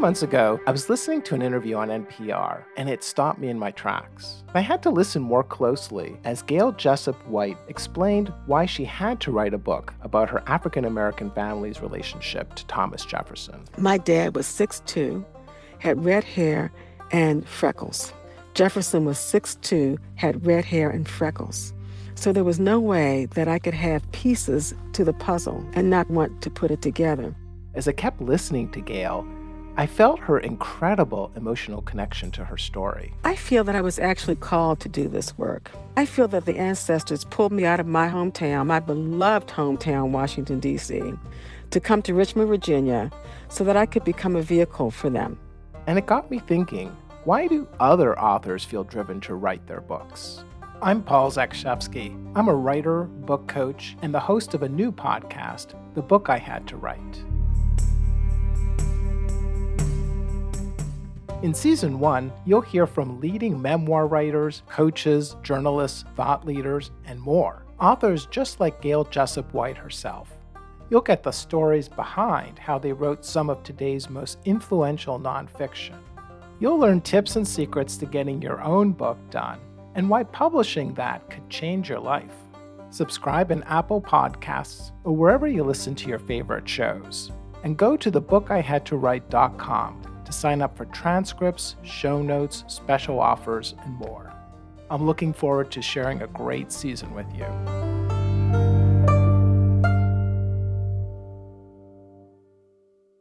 months ago, I was listening to an interview on NPR, and it stopped me in my tracks. I had to listen more closely as Gayle Jessup White explained why she had to write a book about her African American family's relationship to Thomas Jefferson. My dad was 6'2, had red hair and freckles. Jefferson was 6'2, had red hair and freckles. So there was no way that I could have pieces to the puzzle and not want to put it together. As I kept listening to Gayle, I felt her incredible emotional connection to her story. I feel that I was actually called to do this work. I feel that the ancestors pulled me out of my hometown, my beloved hometown, Washington, D.C., to come to Richmond, Virginia, so that I could become a vehicle for them. And it got me thinking why do other authors feel driven to write their books? I'm Paul Zakrzewski. I'm a writer, book coach, and the host of a new podcast, The Book I Had to Write. In season one, you'll hear from leading memoir writers, coaches, journalists, thought leaders, and more. Authors just like Gayle Jessup White herself. You'll get the stories behind how they wrote some of today's most influential nonfiction. You'll learn tips and secrets to getting your own book done and why publishing that could change your life. Subscribe in Apple Podcasts or wherever you listen to your favorite shows. And go to thebookihadtowrite.com to sign up for transcripts, show notes, special offers, and more. I'm looking forward to sharing a great season with you.